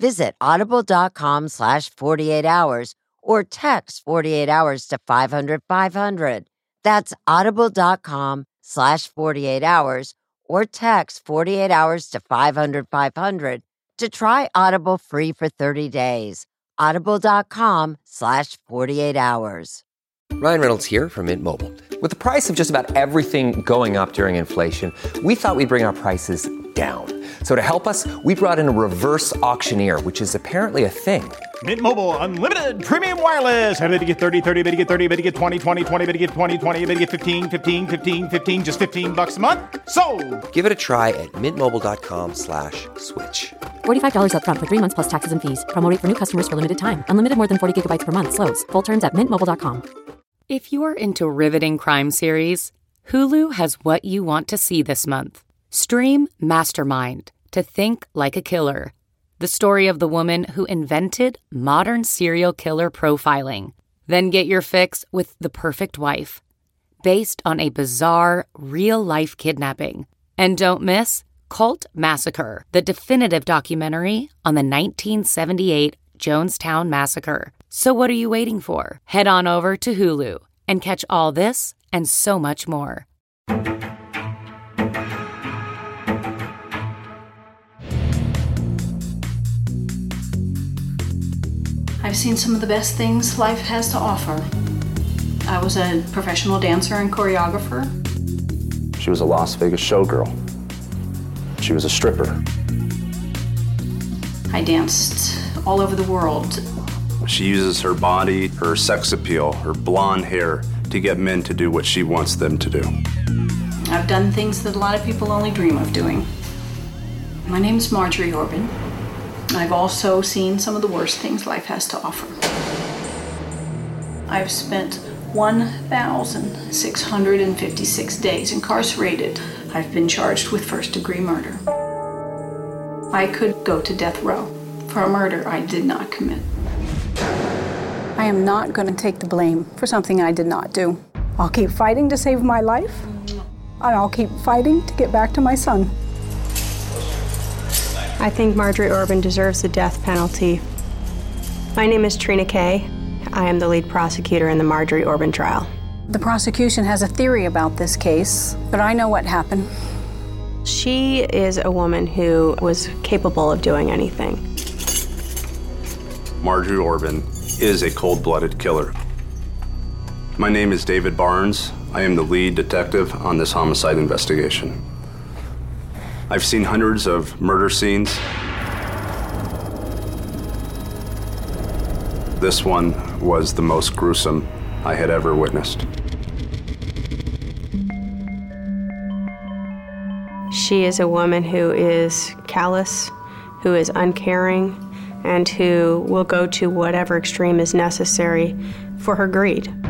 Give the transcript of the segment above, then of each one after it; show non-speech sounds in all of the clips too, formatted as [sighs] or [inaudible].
Visit audible.com slash 48 hours or text 48 hours to 500 500. That's audible.com slash 48 hours or text 48 hours to 500 500 to try Audible free for 30 days. Audible.com slash 48 hours. Ryan Reynolds here from Mint Mobile. With the price of just about everything going up during inflation, we thought we'd bring our prices down. So to help us, we brought in a reverse auctioneer, which is apparently a thing. Mint Mobile unlimited premium wireless. Ready to get 30, 30, bit to get 30, bit to get 20, 20, 20, bit to get 20, 20, bit to get 15, 15, 15, 15 just 15 bucks a month. So, Give it a try at mintmobile.com slash switch. $45 up front for three months plus taxes and fees. Promote for new customers for limited time. Unlimited more than 40 gigabytes per month. Slows. Full terms at mintmobile.com. If you're into riveting crime series, Hulu has what you want to see this month. Stream Mastermind to think like a killer. The story of the woman who invented modern serial killer profiling. Then get your fix with The Perfect Wife, based on a bizarre, real life kidnapping. And don't miss Cult Massacre, the definitive documentary on the 1978 Jonestown Massacre. So, what are you waiting for? Head on over to Hulu and catch all this and so much more. I've seen some of the best things life has to offer. I was a professional dancer and choreographer. She was a Las Vegas showgirl. She was a stripper. I danced all over the world. She uses her body, her sex appeal, her blonde hair to get men to do what she wants them to do. I've done things that a lot of people only dream of doing. My name's Marjorie Orbin. I've also seen some of the worst things life has to offer. I've spent 1,656 days incarcerated. I've been charged with first degree murder. I could go to death row for a murder I did not commit. I am not going to take the blame for something I did not do. I'll keep fighting to save my life, and I'll keep fighting to get back to my son. I think Marjorie Orbin deserves the death penalty. My name is Treena Kay. I am the lead prosecutor in the Marjorie Orbin trial. The prosecution has a theory about this case, but I know what happened. She is a woman who was capable of doing anything. Marjorie Orbin is a cold blooded killer. My name is David Barnes. I am the lead detective on this homicide investigation. I've seen hundreds of murder scenes. This one was the most gruesome I had ever witnessed. She is a woman who is callous, who is uncaring, and who will go to whatever extreme is necessary for her greed.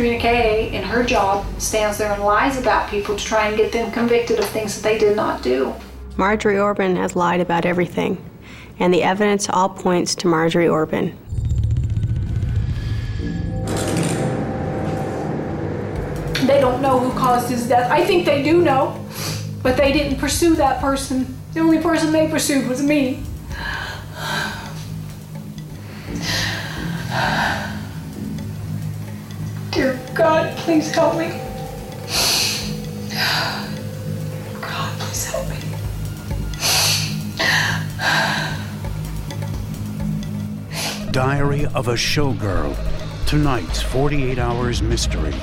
Treena Kay, in her job, stands there and lies about people to try and get them convicted of things that they did not do. Marjorie Orbin has lied about everything, and the evidence all points to Marjorie Orbin. They don't know who caused his death. I think they do know, but they didn't pursue that person. The only person they pursued was me. Dear God, please help me. God, please help me. Diary of a Showgirl. Tonight's 48 Hours Mystery.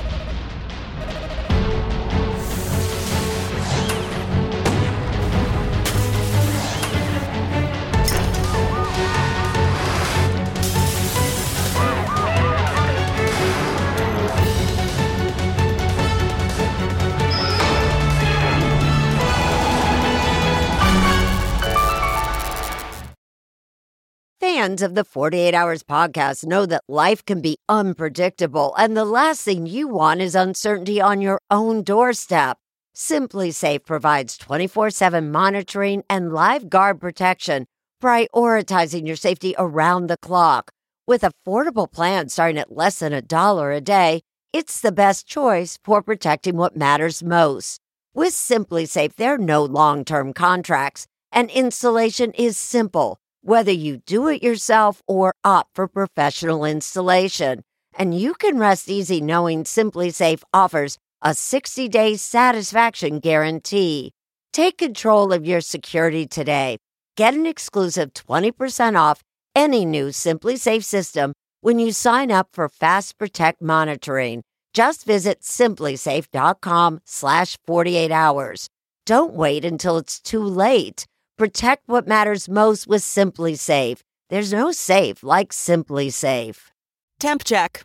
Fans of the 48 Hours podcast know that life can be unpredictable, and the last thing you want is uncertainty on your own doorstep. SimpliSafe provides 24 7 monitoring and live guard protection, prioritizing your safety around the clock. With affordable plans starting at less than a dollar a day, it's the best choice for protecting what matters most. With SimpliSafe, there are no long term contracts, and installation is simple whether you do it yourself or opt for professional installation. And you can rest easy knowing SimpliSafe offers a 60 day satisfaction guarantee. Take control of your security today. Get an exclusive 20% off any new SimpliSafe system when you sign up for Fast Protect monitoring. Just visit simplisafe.com slash 48 hours. Don't wait until it's too late. Protect what matters most with SimpliSafe. There's no safe like SimpliSafe. Temp check.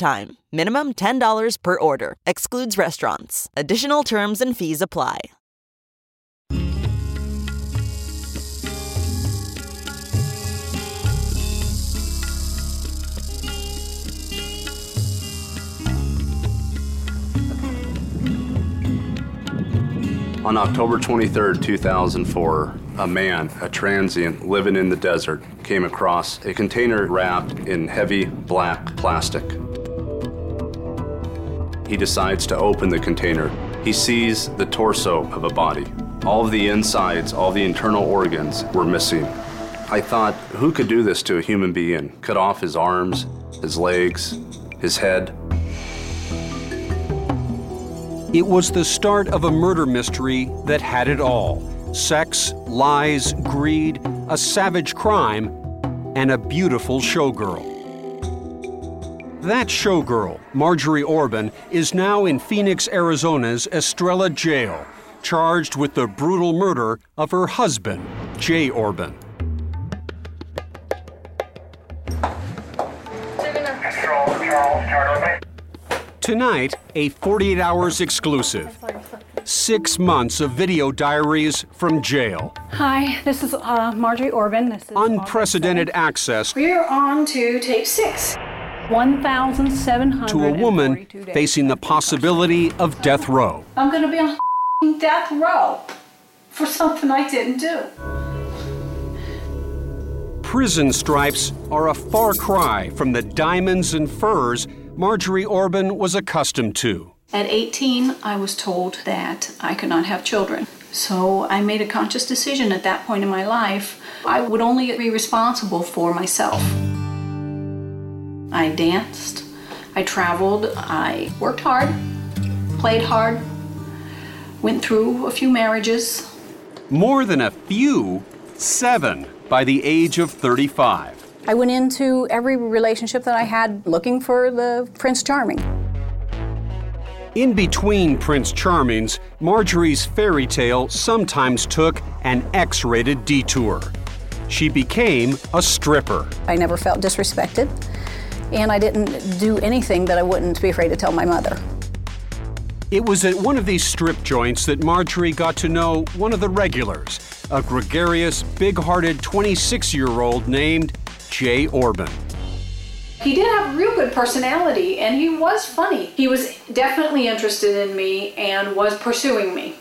time. Minimum $10 per order. Excludes restaurants. Additional terms and fees apply. On October 23, 2004, a man, a transient living in the desert, came across a container wrapped in heavy black plastic. He decides to open the container. He sees the torso of a body. All of the insides, all the internal organs were missing. I thought, who could do this to a human being? Cut off his arms, his legs, his head. It was the start of a murder mystery that had it all sex, lies, greed, a savage crime, and a beautiful showgirl. That showgirl, Marjorie Orbin, is now in Phoenix, Arizona's Estrella jail, charged with the brutal murder of her husband, Jay Orbin. Tonight, a 48 hours exclusive. Six months of video diaries from jail. Hi, this is uh, Marjorie Orbin. This is Unprecedented access We're on to tape six. 1,700. to a woman facing the possibility of death row. I'm going to be on death row for something I didn't do. Prison stripes are a far cry from the diamonds and furs Marjorie Orbin was accustomed to. At 18, I was told that I could not have children. So I made a conscious decision at that point in my life. I would only be responsible for myself. I danced, I traveled, I worked hard, played hard, went through a few marriages. More than a few, seven by the age of 35. I went into every relationship that I had looking for the Prince Charming. In between Prince Charmings, Marjorie's fairy tale sometimes took an X rated detour. She became a stripper. I never felt disrespected, and I didn't do anything that I wouldn't be afraid to tell my mother. It was at one of these strip joints that Marjorie got to know one of the regulars, a gregarious, big hearted 26 year old named Jay Orbin. He did have a real good personality and he was funny. He was definitely interested in me and was pursuing me.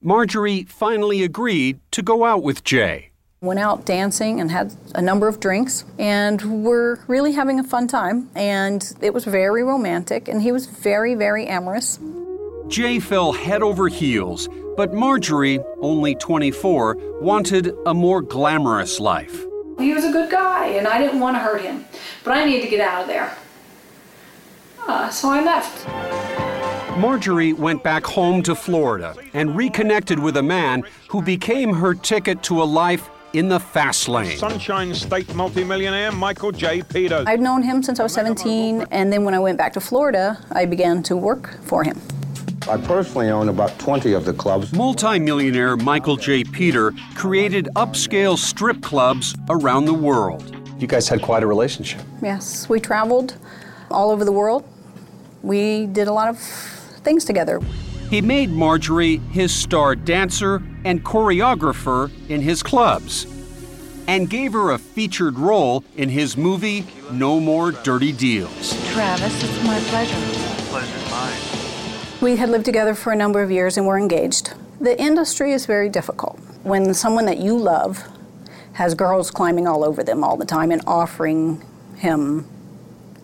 Marjorie finally agreed to go out with Jay. Went out dancing and had a number of drinks, and were really having a fun time. And it was very romantic, and he was very, very amorous. Jay fell head over heels, but Marjorie, only 24, wanted a more glamorous life. He was a good guy and I didn't want to hurt him, but I needed to get out of there. Uh, so I left. Marjorie went back home to Florida and reconnected with a man who became her ticket to a life in the fast lane. Sunshine State multimillionaire Michael J. Peters. I'd known him since I was 17, and then when I went back to Florida, I began to work for him. I personally own about 20 of the clubs. Multimillionaire Michael J. Peter created upscale strip clubs around the world. You guys had quite a relationship. Yes, we traveled all over the world. We did a lot of things together. He made Marjorie his star dancer and choreographer in his clubs and gave her a featured role in his movie No More Dirty Deals. Travis, it's my pleasure. Pleasure's mine. We had lived together for a number of years and were engaged. The industry is very difficult. When someone that you love has girls climbing all over them all the time and offering him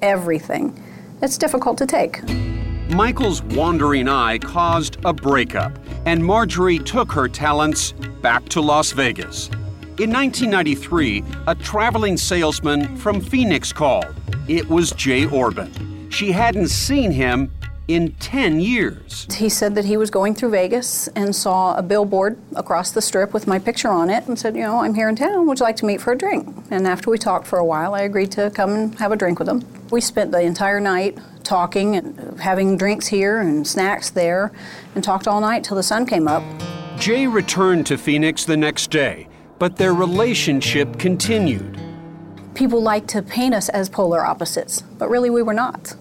everything, it's difficult to take. Michael's wandering eye caused a breakup, and Marjorie took her talents back to Las Vegas. In 1993, a traveling salesman from Phoenix called. It was Jay Orbin. She hadn't seen him in 10 years. He said that he was going through Vegas and saw a billboard across the strip with my picture on it and said, You know, I'm here in town. Would you like to meet for a drink? And after we talked for a while, I agreed to come and have a drink with him. We spent the entire night talking and having drinks here and snacks there and talked all night till the sun came up. Jay returned to Phoenix the next day, but their relationship continued. People like to paint us as polar opposites, but really we were not.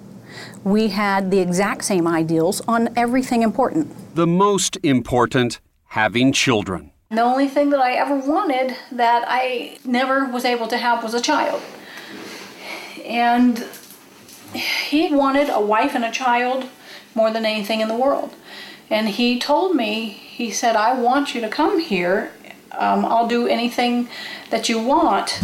We had the exact same ideals on everything important. The most important, having children. The only thing that I ever wanted that I never was able to have was a child. And he wanted a wife and a child more than anything in the world. And he told me, he said, I want you to come here. Um, I'll do anything that you want.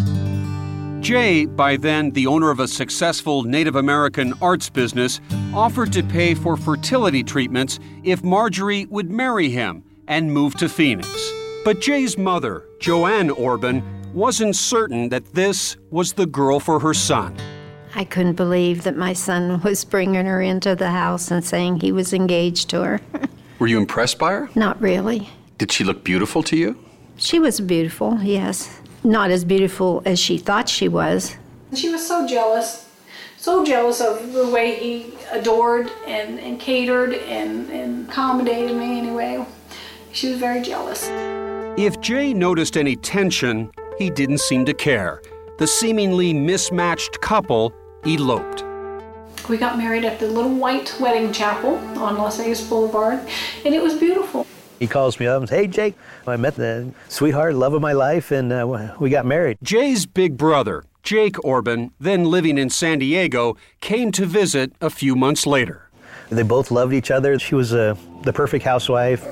Jay, by then the owner of a successful Native American arts business, offered to pay for fertility treatments if Marjorie would marry him and move to Phoenix. But Jay's mother, Joanne Orbin, wasn't certain that this was the girl for her son. I couldn't believe that my son was bringing her into the house and saying he was engaged to her. [laughs] Were you impressed by her? Not really. Did she look beautiful to you? She was beautiful, yes. Not as beautiful as she thought she was. She was so jealous, so jealous of the way he adored and, and catered and, and accommodated me anyway. She was very jealous. If Jay noticed any tension, he didn't seem to care. The seemingly mismatched couple eloped. We got married at the little white wedding chapel on Las Vegas Boulevard, and it was beautiful. He calls me up and says, Hey, Jake, I met the sweetheart, love of my life, and uh, we got married. Jay's big brother, Jake Orbin, then living in San Diego, came to visit a few months later. They both loved each other. She was uh, the perfect housewife,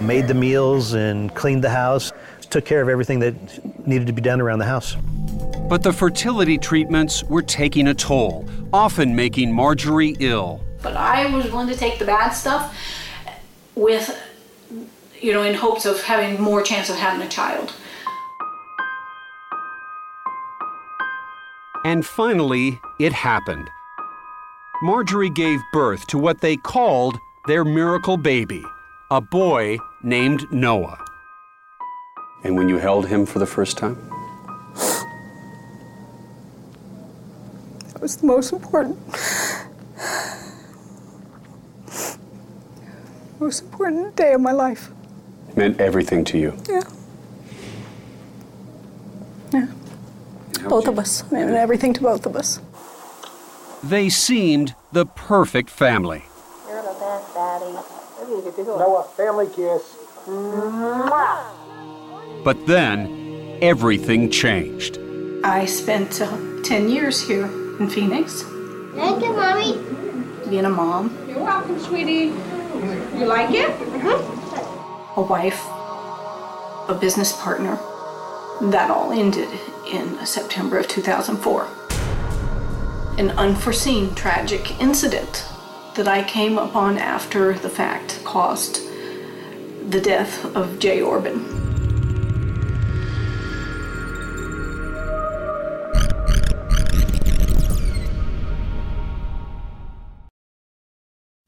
made the meals and cleaned the house, took care of everything that needed to be done around the house. But the fertility treatments were taking a toll, often making Marjorie ill. But I was willing to take the bad stuff with, you know, in hopes of having more chance of having a child. And finally, it happened. Marjorie gave birth to what they called their miracle baby, a boy named Noah. And when you held him for the first time? That was the most important. Most important day of my life. It meant everything to you. Yeah. Yeah. Both of us. I mean, everything to both of us. They seemed the perfect family. You're the best, Daddy. Noah, family kiss. But then, everything changed. I spent uh, 10 years here in Phoenix. Thank you, Mommy. Being a mom, You're welcome, sweetie. You like it? Mm-hmm. a wife, a business partner. That all ended in September of 2004. An unforeseen tragic incident that I came upon after the fact caused the death of Jay Orbin.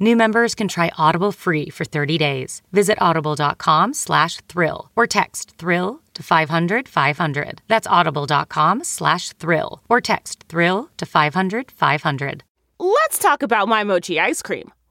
New members can try Audible free for 30 days. Visit audible.com slash thrill or text thrill to 500 500. That's audible.com slash thrill or text thrill to 500 500. Let's talk about my mochi ice cream.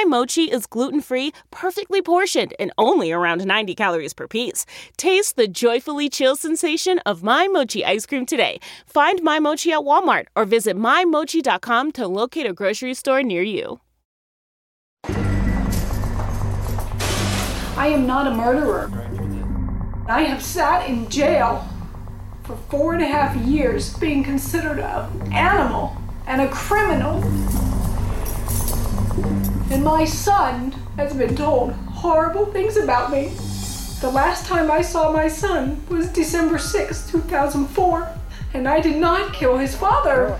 My mochi is gluten free, perfectly portioned, and only around 90 calories per piece. Taste the joyfully chill sensation of My Mochi ice cream today. Find My Mochi at Walmart or visit MyMochi.com to locate a grocery store near you. I am not a murderer. I have sat in jail for four and a half years being considered an animal and a criminal. And my son has been told horrible things about me. The last time I saw my son was December 6, 2004, and I did not kill his father.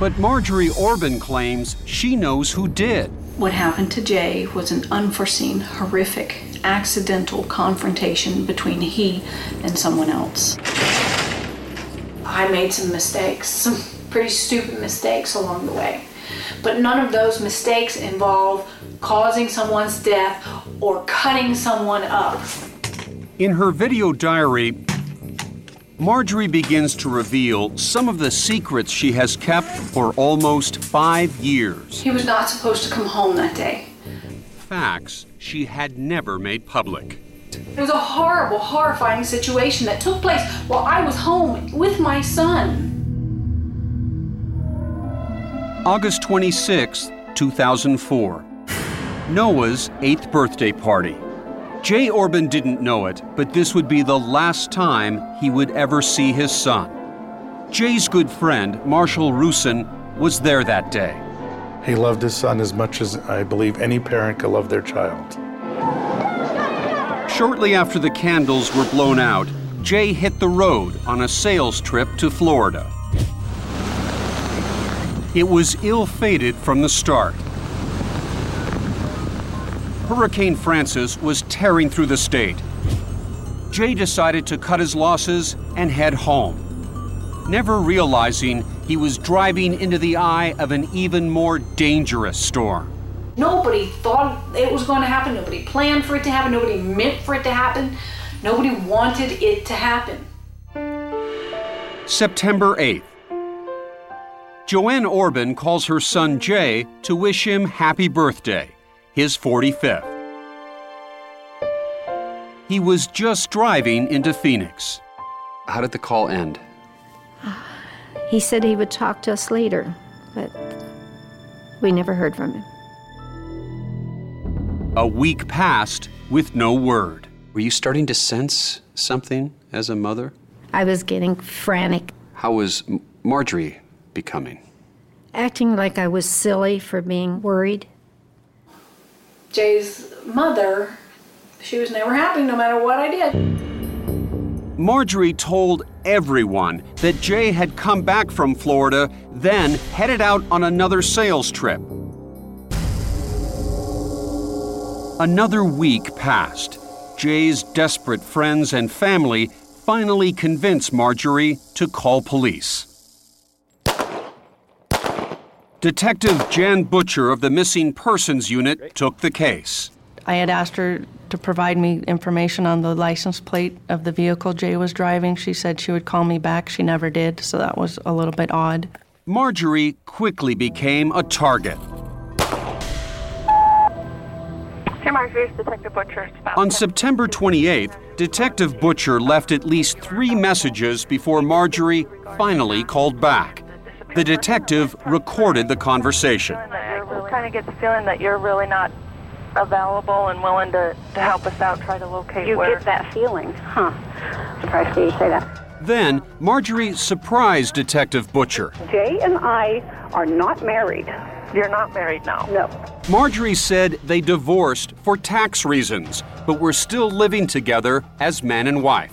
But Marjorie Orbin claims she knows who did. What happened to Jay was an unforeseen, horrific, accidental confrontation between he and someone else. I made some mistakes, some pretty stupid mistakes along the way. But none of those mistakes involve causing someone's death or cutting someone up. In her video diary, Marjorie begins to reveal some of the secrets she has kept for almost five years. He was not supposed to come home that day. Facts she had never made public. It was a horrible, horrifying situation that took place while I was home with my son. August 26, 2004. Noah's eighth birthday party. Jay Orbin didn't know it, but this would be the last time he would ever see his son. Jay's good friend, Marshall Rusin, was there that day. He loved his son as much as I believe any parent could love their child. Shortly after the candles were blown out, Jay hit the road on a sales trip to Florida. It was ill fated from the start. Hurricane Frances was tearing through the state. Jay decided to cut his losses and head home, never realizing he was driving into the eye of an even more dangerous storm. Nobody thought it was going to happen. Nobody planned for it to happen. Nobody meant for it to happen. Nobody wanted it to happen. September 8th. Joanne Orbin calls her son Jay to wish him happy birthday, his 45th. He was just driving into Phoenix. How did the call end? [sighs] He said he would talk to us later, but we never heard from him. A week passed with no word. Were you starting to sense something as a mother? I was getting frantic, How was Marjorie becoming? acting like I was silly for being worried. Jay's mother, she was never happy no matter what I did. Marjorie told everyone that Jay had come back from Florida, then headed out on another sales trip. Another week passed. Jay's desperate friends and family finally convinced Marjorie to call police. Detective Jan Butcher of the Missing Persons Unit took the case. I had asked her to provide me information on the license plate of the vehicle Jay was driving. She said she would call me back. She never did, so that was a little bit odd. Marjorie quickly became a target. On September 28th, Detective Butcher left at least three messages before Marjorie finally called back. The detective recorded the conversation. I just kind of get the feeling that you're really not available and willing to, to help us out, try to locate You where. get that feeling, huh? Surprised you say that. Then, Marjorie surprised Detective Butcher. Jay and I are not married. You're not married now? No. Marjorie said they divorced for tax reasons, but were still living together as man and wife.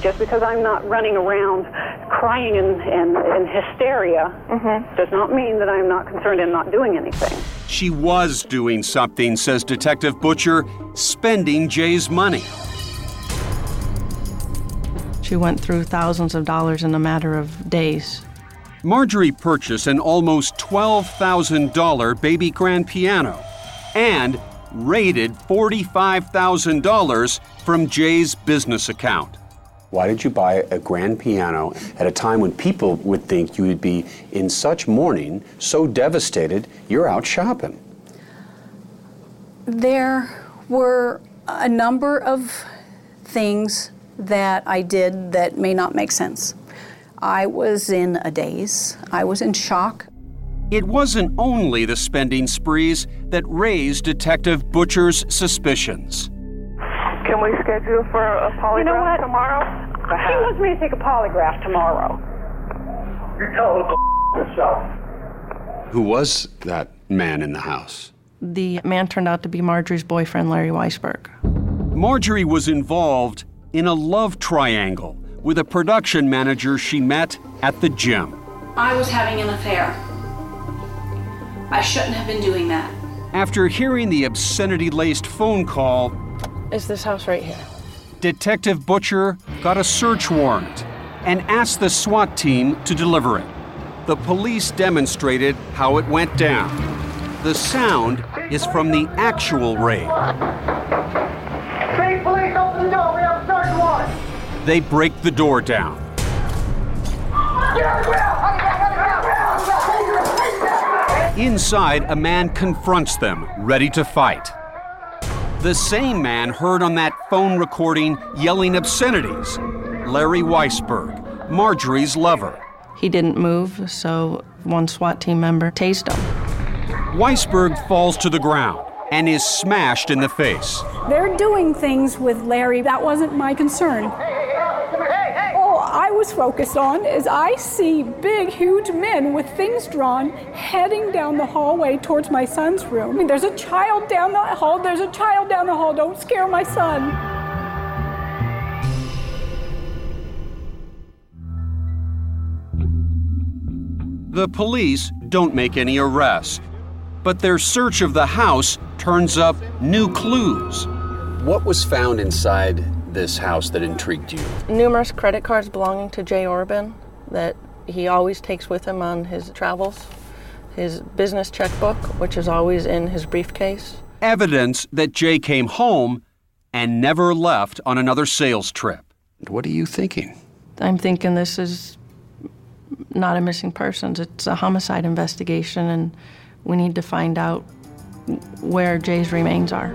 Just because I'm not running around crying in, in, in hysteria mm-hmm. does not mean that I'm not concerned and not doing anything. She was doing something, says Detective Butcher, spending Jay's money. She went through thousands of dollars in a matter of days. Marjorie purchased an almost $12,000 baby grand piano and raided $45,000 from Jay's business account. Why did you buy a grand piano at a time when people would think you would be in such mourning, so devastated, you're out shopping? There were a number of things that I did that may not make sense. I was in a daze. I was in shock. It wasn't only the spending sprees that raised Detective Butcher's suspicions. Can we schedule for a polygraph You know what? tomorrow? He wants me to take a polygraph tomorrow. You tell the [laughs] yourself. Who was that man in the house? The man turned out to be Marjorie's boyfriend, Larry Weisberg. Marjorie was involved in a love triangle with a production manager she met at the gym. I was having an affair. I shouldn't have been doing that. After hearing the obscenity laced phone call, Is this house right here? Detective Butcher got a search warrant and asked the SWAT team to deliver it. The police demonstrated how it went down. The sound is from the actual raid. State police, open the door. We have a search warrant. They break the door down. Get out of the ground. Inside, a man confronts them, ready to fight. The same man heard on that phone recording yelling obscenities Larry Weisberg, Marjorie's lover. He didn't move, so one SWAT team member tased him. Weisberg falls to the ground and is smashed in the face. They're doing things with Larry. That wasn't my concern. All I was focused on is I see big, huge men with things drawn heading down the hallway towards my son's room. I mean, there's a child down the hall. There's a child down the hall. Don't scare my son. The police don't make any arrests, but their search of the house turns up new clues. What was found inside this house that intrigued you? Numerous credit cards belonging to Jay Orbin that he always takes with him on his travels. His business checkbook, which is always in his briefcase. Evidence that Jay came home and never left on another sales trip. What are you thinking? I'm thinking this is not a missing persons. It's a homicide investigation, and we need to find out where Jay's remains are.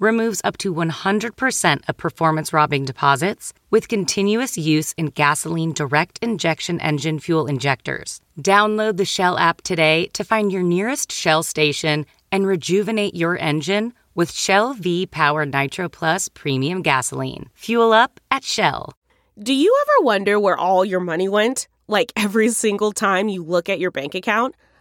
removes up to 100% of performance robbing deposits with continuous use in gasoline direct injection engine fuel injectors. Download the Shell app today to find your nearest Shell station and rejuvenate your engine with Shell V Power Nitro Plus Premium Gasoline. Fuel up at Shell. Do you ever wonder where all your money went? Like every single time you look at your bank account?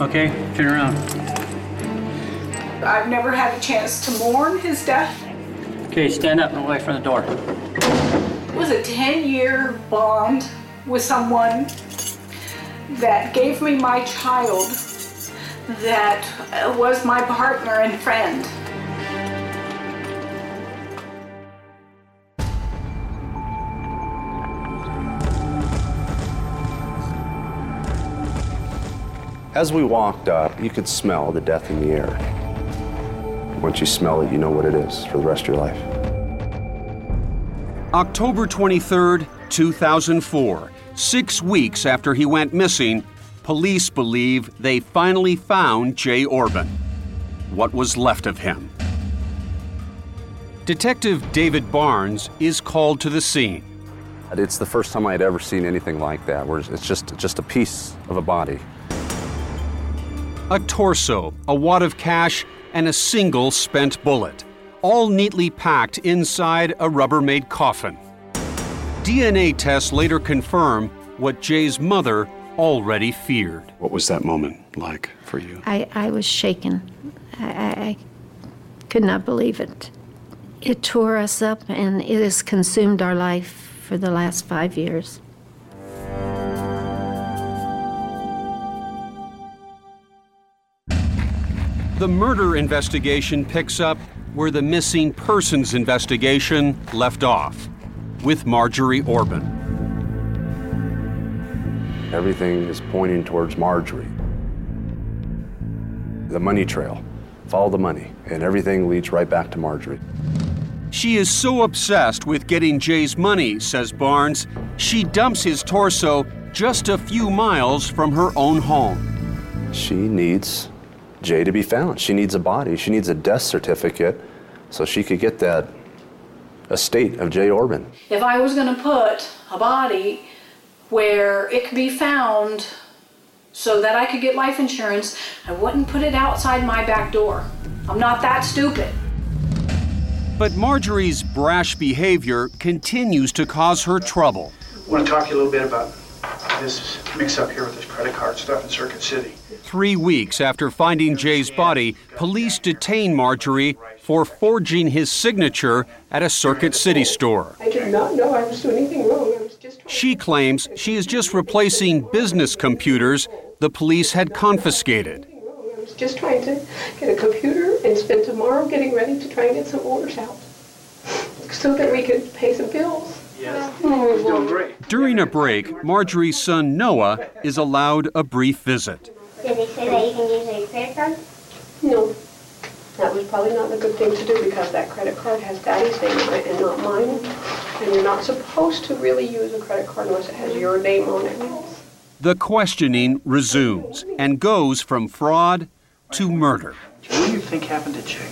Okay, turn around. I've never had a chance to mourn his death. Okay, stand up and away from the door. It was a 10 year bond with someone that gave me my child, that was my partner and friend. As we walked up, you could smell the death in the air. Once you smell it, you know what it is for the rest of your life. October 23rd, 2004, six weeks after he went missing, police believe they finally found Jay Orbin. What was left of him? Detective David Barnes is called to the scene. It's the first time I had ever seen anything like that, where it's just, just a piece of a body. A torso, a wad of cash, and a single spent bullet, all neatly packed inside a Rubbermaid coffin. DNA tests later confirm what Jay's mother already feared. What was that moment like for you? I, I was shaken. I, I, I could not believe it. It tore us up and it has consumed our life for the last five years. The murder investigation picks up where the missing persons investigation left off, with Marjorie Orbin. Everything is pointing towards Marjorie. The money trail. Follow the money, and everything leads right back to Marjorie. She is so obsessed with getting Jay's money, says Barnes, she dumps his torso just a few miles from her own home. She needs Jay to be found. She needs a body. She needs a death certificate so she could get that estate of Jay Orbin. If I was going to put a body where it could be found so that I could get life insurance, I wouldn't put it outside my back door. I'm not that stupid. But Marjorie's brash behavior continues to cause her trouble. I want to talk to you a little bit about this mix up here with this credit card stuff in Circuit City. Three weeks after finding Jay's body, police detain Marjorie for forging his signature at a Circuit City store. I did not know I was doing anything wrong. I was just She claims she is just replacing business computers the police had confiscated. I was just trying to get a computer and spend tomorrow getting ready to try and get some orders out [laughs] so that we could pay some bills. Yes. He's doing great. During a break, Marjorie's son Noah is allowed a brief visit. Did say that you can use a credit card? No. That was probably not a good thing to do because that credit card has daddy's name on it and not mine. And you're not supposed to really use a credit card unless it has your name on it. The questioning resumes and goes from fraud to murder. What do you think happened to Jay?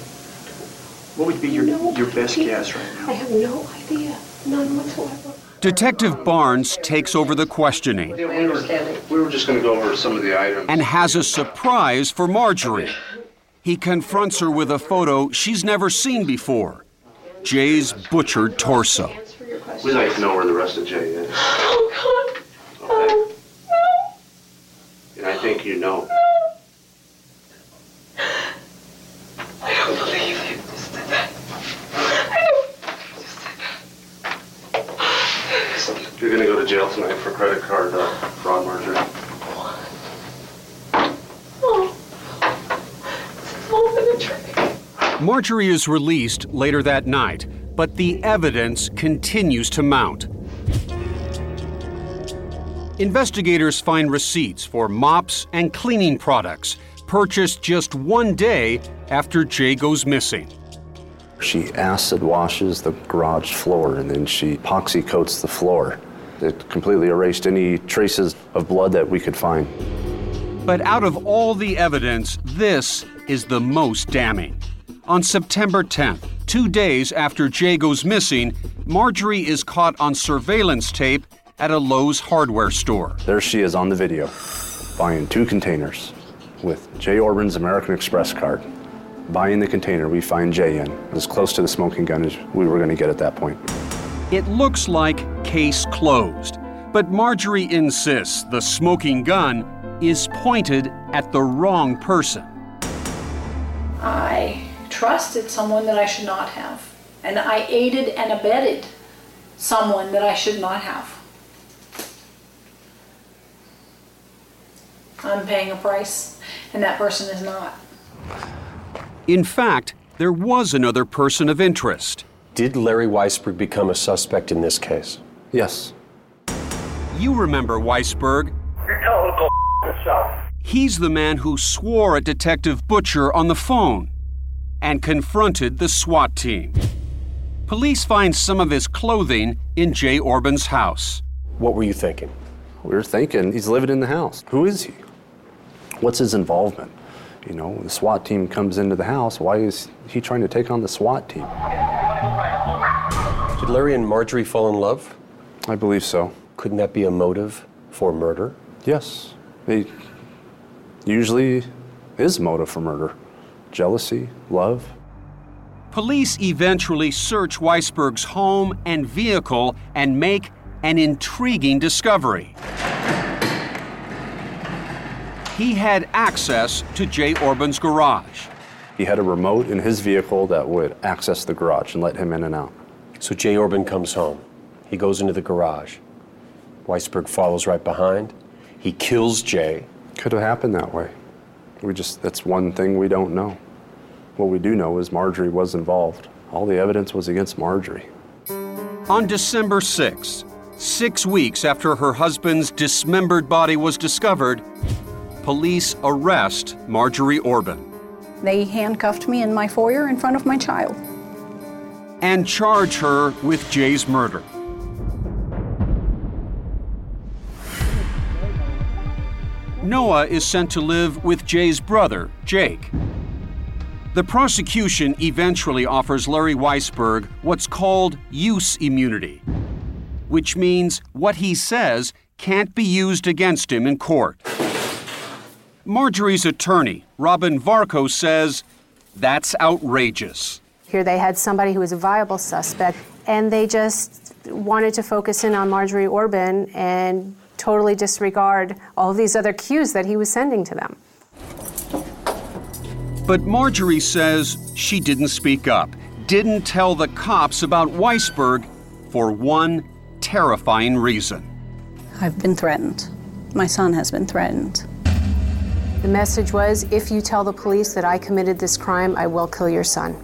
What would be your, your best guess right now? I have no idea. None whatsoever. Detective Barnes takes over the questioning We were, we were just going to go over some of the items. and has a surprise for Marjorie. He confronts her with a photo she's never seen before Jay's butchered torso. We'd like to know where the rest of Jay is. [gasps] Oh, God. Oh, And I think you know. I don't believe you. Just did that. I don't. You're going to go to jail tonight for credit card uh, fraud, Marjorie. Oh. It's all been a trick. Marjorie is released later that night, but the evidence continues to mount. Investigators find receipts for mops and cleaning products purchased just one day after Jay goes missing. She acid washes the garage floor and then she epoxy coats the floor. It completely erased any traces of blood that we could find. But out of all the evidence, this is the most damning. On September 10th, two days after Jay goes missing, Marjorie is caught on surveillance tape at a Lowe's hardware store. There she is on the video, buying two containers with Jay Orbin's American Express card. Buying the container, we find Jay in, as close to the smoking gun as we were going to get at that point. It looks like case closed, but Marjorie insists the smoking gun is pointed at the wrong person. I trusted someone that I should not have. And I aided and abetted someone that I should not have. I'm paying a price, and that person is not. In fact, there was another person of interest. Did Larry Weisberg become a suspect in this case? Yes. You remember Weisberg. You tell him to go yourself. He's the man who swore at Detective Butcher on the phone and confronted the SWAT team. Police find some of his clothing in Jay Orbin's house. What were you thinking? We were thinking he's living in the house. Who is he? What's his involvement? You know, the SWAT team comes into the house. Why is he trying to take on the SWAT team? Did Larry and Marjorie fall in love? I believe so. Couldn't that be a motive for murder? Yes. It usually is a motive for murder. Jealousy, love. Police eventually search Weisberg's home and vehicle and make an intriguing discovery. He had access to Jay Orbin's garage. He had a remote in his vehicle that would access the garage and let him in and out. So Jay Orban comes home. He goes into the garage. Weisberg follows right behind. He kills Jay. Could have happened that way. We just, that's one thing we don't know. What we do know is Marjorie was involved. All the evidence was against Marjorie. On December 6th, six weeks after her husband's dismembered body was discovered, police arrest Marjorie Orbin They handcuffed me in my foyer in front of my child. and charge her with Jay's murder. Noah is sent to live with Jay's brother, Jake. The prosecution eventually offers Larry Weisberg what's called use immunity, which means what he says can't be used against him in court. Marjorie's attorney, Robin Varco, says that's outrageous. Here they had somebody who was a viable suspect, and they just wanted to focus in on Marjorie Orbin and totally disregard all these other cues that he was sending to them. But Marjorie says she didn't speak up, didn't tell the cops about Weisberg for one terrifying reason. I've been threatened. My son has been threatened. The message was if you tell the police that I committed this crime, I will kill your son.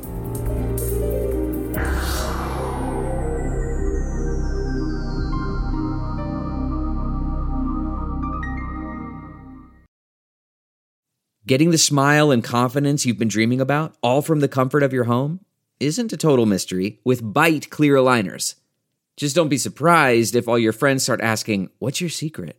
Getting the smile and confidence you've been dreaming about, all from the comfort of your home, isn't a total mystery with Byte clear aligners. Just don't be surprised if all your friends start asking, What's your secret?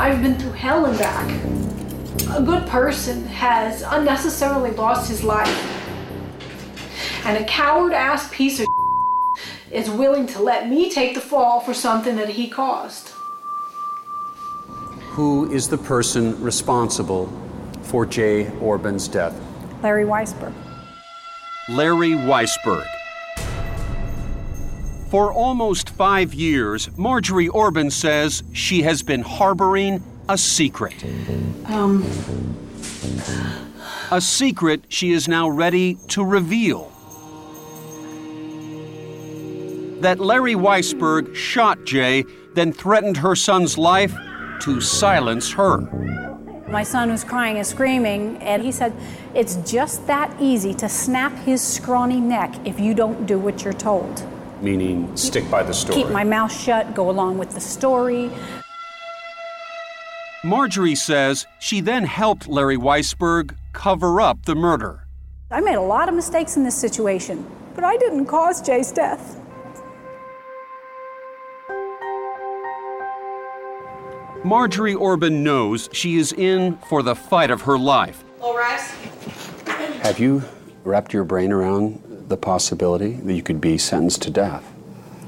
I've been through hell and back. A good person has unnecessarily lost his life. And a coward ass piece of [laughs] is willing to let me take the fall for something that he caused. Who is the person responsible for Jay Orbin's death? Larry Weisberg. Larry Weisberg. For almost five years, Marjorie Orbin says she has been harboring a secret. Um, A secret she is now ready to reveal. That Larry Weisberg shot Jay, then threatened her son's life to silence her. my son was crying and screaming, and he said, It's just that easy to snap his scrawny neck if you don't do what you're told. Meaning, stick by the story. Keep my mouth shut, go along with the story. Marjorie says she then helped Larry Weisberg cover up the murder. I made a lot of mistakes in this situation, but I didn't cause Jay's death. Marjorie Orbin knows she is in for the fight of her life. All rise. Have you wrapped your brain around the possibility that you could be sentenced to death?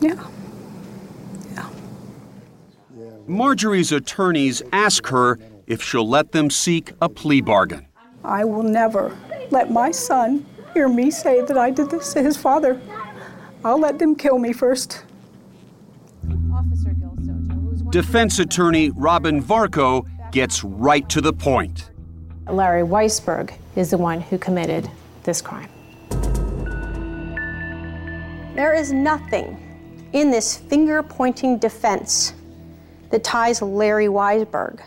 Yeah. Yeah. Marjorie's attorneys ask her if she'll let them seek a plea bargain. I will never let my son hear me say that I did this to his father. I'll let them kill me first. Defense attorney Robin Varco gets right to the point. Larry Weisberg is the one who committed this crime. There is nothing in this finger pointing defense that ties Larry Weisberg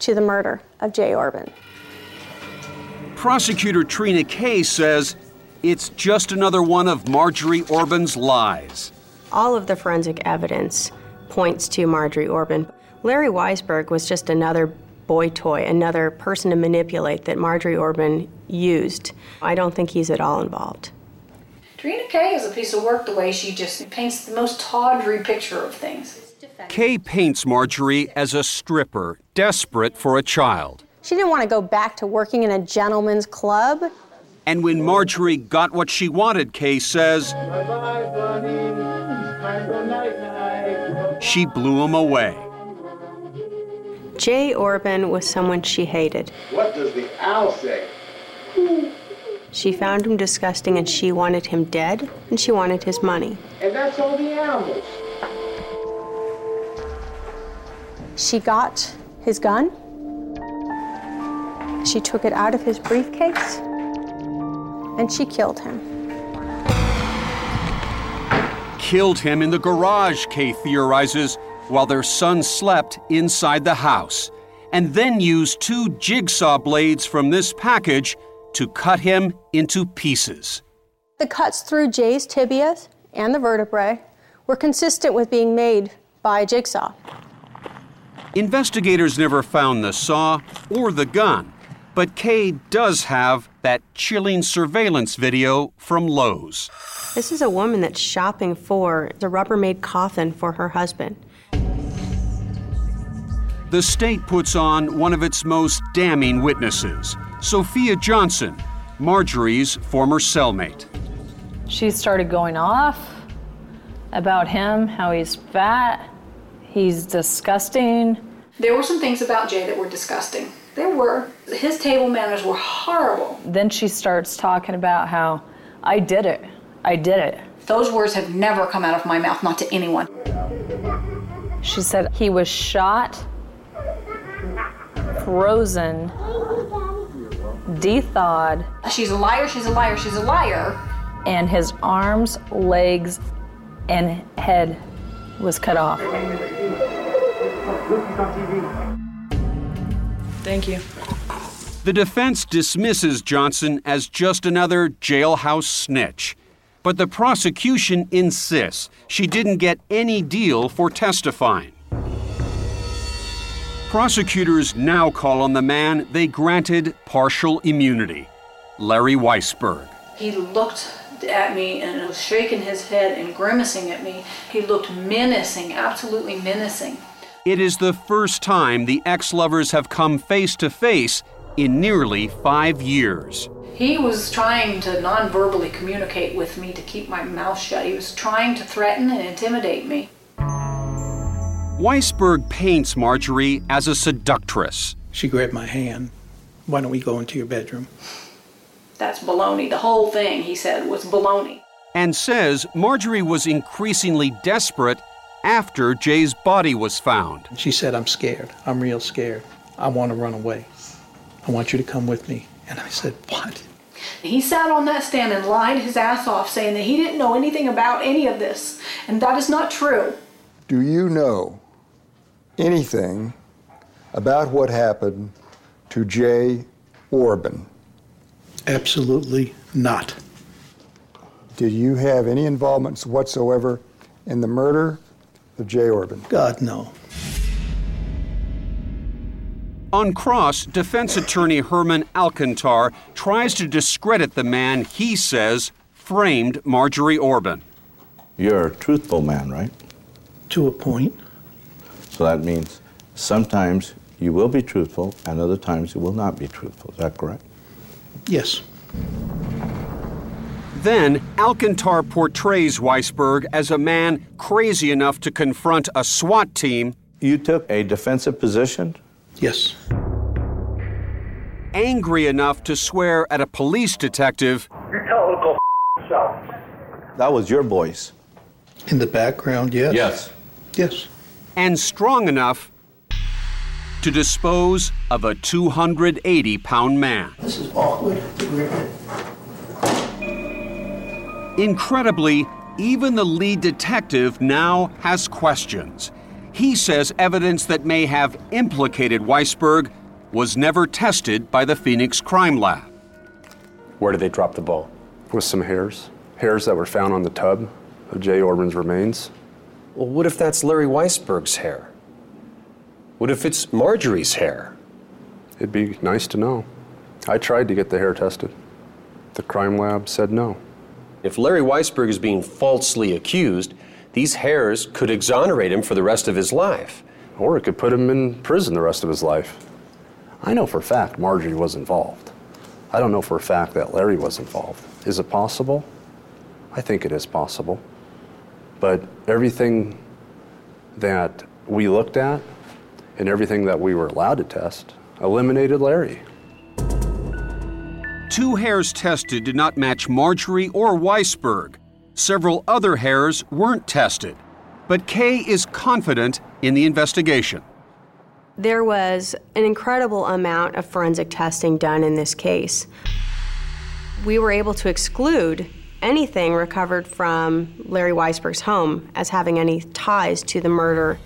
to the murder of Jay Orbin. Prosecutor Treena Kay says it's just another one of Marjorie Orbin's lies. All of the forensic evidence points to Marjorie Orbin. Larry Weisberg was just another boy toy, another person to manipulate that Marjorie Orbin used. I don't think he's at all involved. Treena Kay is a piece of work the way she just paints the most tawdry picture of things. Kay paints Marjorie as a stripper, desperate for a child. She didn't want to go back to working in a gentleman's club. And when Marjorie got what she wanted, Kay says, she blew him away. Jay Orbin was someone she hated. What does the owl say? She found him disgusting and she wanted him dead and she wanted his money. And that's all the animals. She got his gun. She took it out of his briefcase and she killed him. Killed him in the garage, Kay theorizes, while their son slept inside the house, and then used two jigsaw blades from this package to cut him into pieces. The cuts through Jay's tibia and the vertebrae were consistent with being made by a jigsaw. Investigators never found the saw or the gun, but Kay does have that chilling surveillance video from Lowe's. This is a woman that's shopping for a Rubbermaid coffin for her husband. The state puts on one of its most damning witnesses, Sophia Johnson, Marjorie's former cellmate. She started going off about him, how he's fat, he's disgusting. There were some things about Jay that were disgusting. There were. His table manners were horrible. Then she starts talking about how I did it. I did it. Those words have never come out of my mouth, not to anyone. She said he was shot, frozen, thawed. She's a liar, she's a liar, she's a liar. And his arms, legs, and head was cut off. Thank you. The defense dismisses Johnson as just another jailhouse snitch. But the prosecution insists she didn't get any deal for testifying. Prosecutors now call on the man they granted partial immunity, Larry Weisberg. He looked at me and was shaking his head and grimacing at me. He looked menacing, absolutely menacing. It is the first time the ex lovers have come face to face in nearly five years. He was trying to non verbally communicate with me to keep my mouth shut. He was trying to threaten and intimidate me. Weisberg paints Marjorie as a seductress. She grabbed my hand. Why don't we go into your bedroom? That's baloney. The whole thing, he said, was baloney. And says Marjorie was increasingly desperate after Jay's body was found. She said, I'm scared. I'm real scared. I want to run away. I want you to come with me. And I said, What? He sat on that stand and lied his ass off, saying that he didn't know anything about any of this. And that is not true. Do you know anything about what happened to Jay Orbin? Absolutely not. Did you have any involvements whatsoever in the murder of Jay Orbin? God, no. On cross, defense attorney Herman Alcantar tries to discredit the man he says framed Marjorie Orbin. You're a truthful man, right? To a point. So that means sometimes you will be truthful and other times you will not be truthful. Is that correct? Yes. Then Alcantar portrays Weisberg as a man crazy enough to confront a SWAT team. You took a defensive position? Yes. Angry enough to swear at a police detective. You tell him to go yourself. That was your voice. In the background, yes. Yes. Yes. And strong enough to dispose of a 280 pound man. This is awkward. Incredibly, even the lead detective now has questions. He says evidence that may have implicated Weisberg was never tested by the Phoenix Crime Lab. Where did they drop the ball? With some hairs. Hairs that were found on the tub of Jay Orbin's remains. Well, what if that's Larry Weisberg's hair? What if it's Marjorie's hair? It'd be nice to know. I tried to get the hair tested. The crime lab said no. If Larry Weisberg is being falsely accused, these hairs could exonerate him for the rest of his life. Or it could put him in prison the rest of his life. I know for a fact Marjorie was involved. I don't know for a fact that Larry was involved. Is it possible? I think it is possible. But everything that we looked at and everything that we were allowed to test eliminated Larry. Two hairs tested did not match Marjorie or Weisberg. Several other hairs weren't tested. But Kay is confident in the investigation. There was an incredible amount of forensic testing done in this case. We were able to exclude anything recovered from Larry Weisberg's home as having any ties to the murder.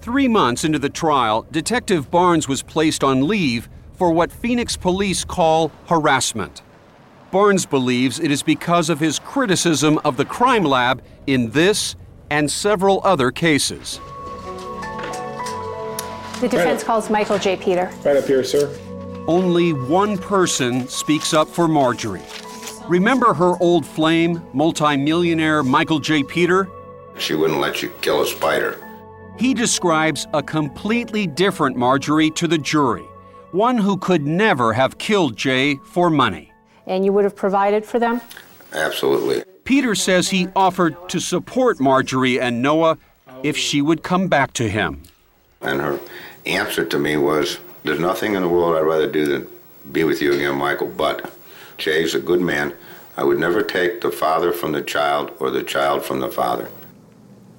Three months into the trial, Detective Barnes was placed on leave for what Phoenix police call harassment. Barnes believes it is because of his criticism of the crime lab in this and several other cases. The defense calls Michael J. Peter. Right up here, sir. Only one person speaks up for Marjorie. Remember her old flame, multimillionaire Michael J. Peter? She wouldn't let you kill a spider. He describes a completely different Marjorie to the jury, one who could never have killed Jay for money. And you would have provided for them? Absolutely. Peter says he offered to support Marjorie and Noah if she would come back to him. And her answer to me was, There's nothing in the world I'd rather do than be with you again, Michael, but Jay's a good man. I would never take the father from the child or the child from the father.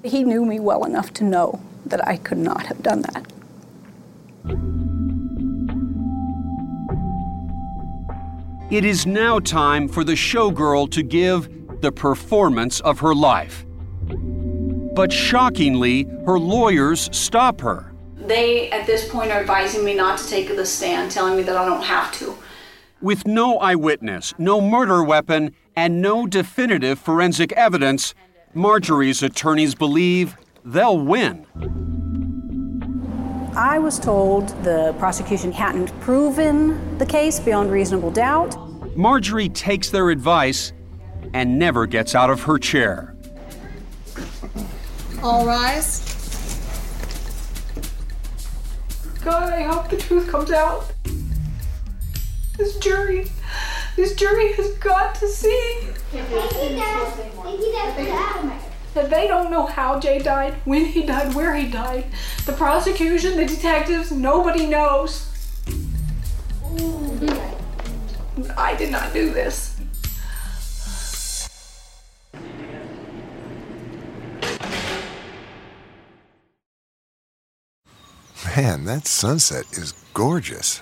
He knew me well enough to know that I could not have done that. It is now time for the showgirl to give the performance of her life. But shockingly, her lawyers stop her. They, at this point, are advising me not to take the stand, telling me that I don't have to. With no eyewitness, no murder weapon, and no definitive forensic evidence, Marjorie's attorneys believe they'll win. I was told the prosecution hadn't proven the case beyond reasonable doubt. Marjorie takes their advice and never gets out of her chair. All rise. God, I hope the truth comes out. This jury, this jury has got to see that they don't know how Jay died, when he died, where he died. The prosecution, the detectives, nobody knows. I did not do this. Man, that sunset is gorgeous.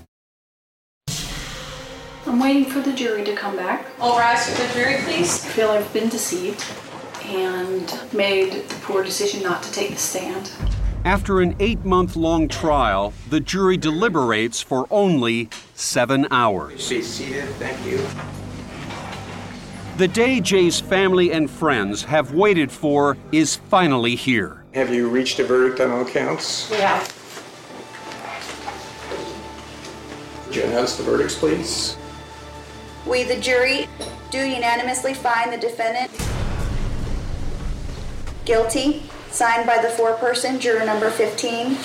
I'm waiting for the jury to come back. All rise for the jury, please. I feel I've been deceived and made the poor decision not to take the stand. After an eight month long trial, the jury deliberates for only seven hours. Be seated, thank you. The day Jay's family and friends have waited for is finally here. Have you reached a verdict on all counts? Yeah. Would you announce the verdicts, please? We, the jury, do unanimously find the defendant guilty, signed by the foreperson, juror number 15.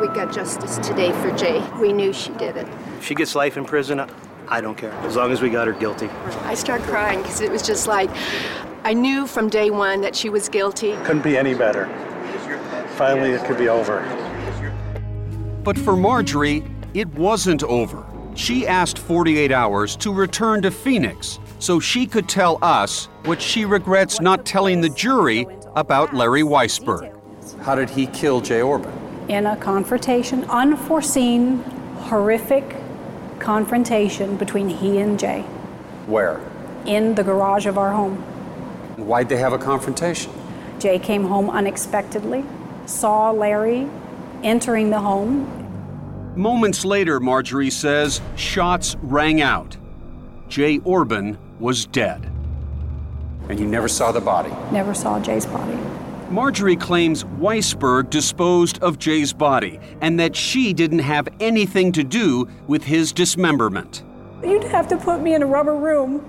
We got justice today for Jay. We knew she did it. If she gets life in prison, I- I don't care, as long as we got her guilty. I started crying because it was just like, I knew from day one that she was guilty. Couldn't be any better. Finally, it could be over. But for Marjorie, it wasn't over. She asked 48 hours to return to Phoenix so she could tell us what she regrets not telling the jury about Larry Weisberg. How did he kill Jay Orbin? In a confrontation, unforeseen, horrific confrontation between he and Jay Where? in the garage of our home. Why'd they have a confrontation? Jay came home unexpectedly, saw Larry entering the home. Moments later, Marjorie says, shots rang out. Jay Orbin was dead. And you never saw the body? Never saw Jay's body. Marjorie claims Weisberg disposed of Jay's body and that she didn't have anything to do with his dismemberment. You'd have to put me in a rubber room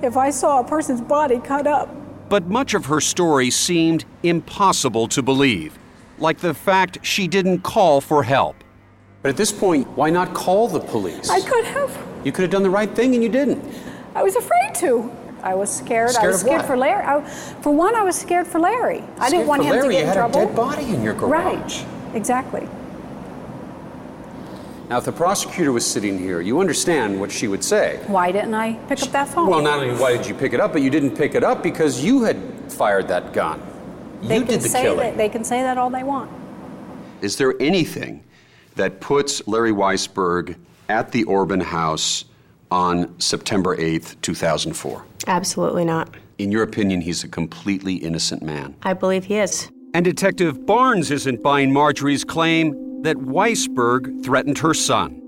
if I saw a person's body cut up. But much of her story seemed impossible to believe, like the fact she didn't call for help. But at this point, why not call the police? I could have. You could have done the right thing and you didn't. I was afraid to. I was scared. I Scared was of scared what? for Larry. I, for one, I was scared for Larry. I Scared didn't want for him Larry, to get you in had trouble. a dead body in your garage. Right. Exactly. Now, if the prosecutor was sitting here, you understand what she would say. Why didn't I pick up that phone? Well, not only why did you pick it up, but you didn't pick it up because you had fired that gun. They you can did the say killing. that they can say that all they want. Is there anything that puts Larry Weisberg at the Orbin house on September 8th, 2004? Absolutely not. In your opinion, he's a completely innocent man. I believe he is. And Detective Barnes isn't buying Marjorie's claim that Weisberg threatened her son.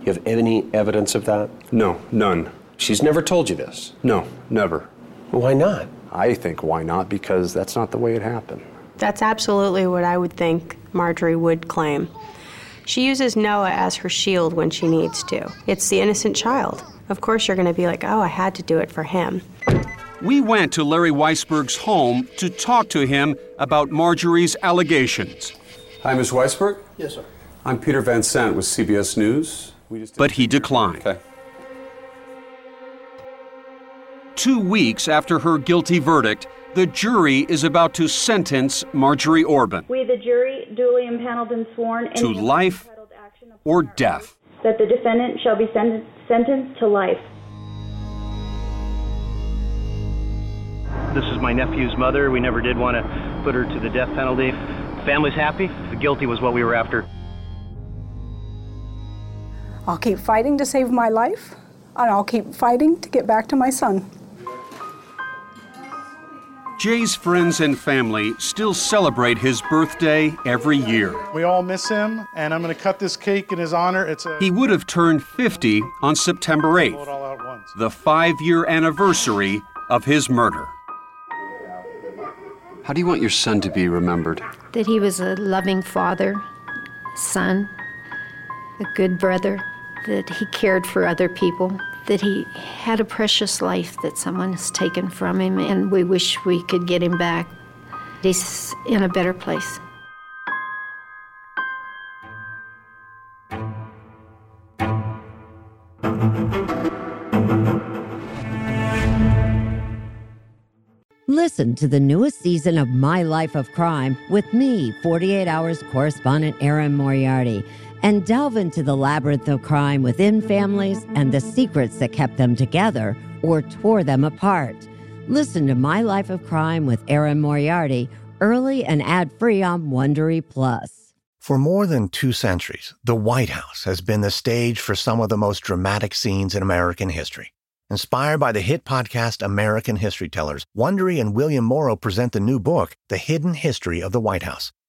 You have any evidence of that? No, none. She's never told you this. No, never. Why not? I think why not? Because that's not the way it happened. That's absolutely what I would think Marjorie would claim. She uses Noah as her shield when she needs to. It's the innocent child. Of course, you're going to be like, oh, I had to do it for him. We went to Larry Weisberg's home to talk to him about Marjorie's allegations. Hi, Ms. Weisberg. Yes, sir. I'm Peter Van Sant with CBS News. We just But he declined. Okay. Two weeks after her guilty verdict, the jury is about to sentence Marjorie Orbin We, the jury, duly impaneled and sworn to life or death. that the defendant shall be sen- sentenced to life. This is my nephew's mother. We never did want to put her to the death penalty. Family's happy. The guilty was what we were after. I'll keep fighting to save my life, and I'll keep fighting to get back to my son. Jay's friends and family still celebrate his birthday every year. We all miss him, and I'm going to cut this cake in his honor. It's a He would have turned 50 on September Blow 8th, all out once. the five year anniversary of his murder. How do you want your son to be remembered? that he was a loving father, son, a good brother, that he cared for other people, that he had a precious life that someone has taken from him, and we wish we could get him back. He's in a better place. Listen to the newest season of My Life of Crime with me, 48 Hours correspondent Erin Moriarty, and delve into the labyrinth of crime within families and the secrets that kept them together or tore them apart. Listen to My Life of Crime with Erin Moriarty early and ad-free on Wondery Plus. For more than two centuries, the White House has been the stage for some of the most dramatic scenes in American history. Inspired by the hit podcast American History Tellers, Wondery and William Morrow present the new book, The Hidden History of the White House.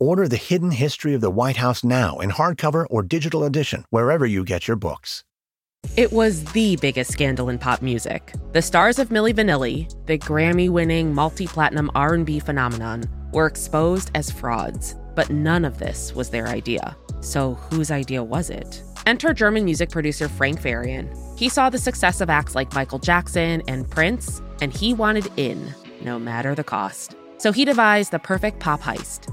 Order The Hidden History of the White House now in hardcover or digital edition, wherever you get your books. It was the biggest scandal in pop music. The stars of Milli Vanilli, the Grammy-winning multi-platinum R&B phenomenon, were exposed as frauds, but none of this was their idea. So whose idea was it? Enter German music producer Frank Farian. He saw the success of acts like Michael Jackson and Prince, and he wanted in, no matter the cost. So he devised the perfect pop heist.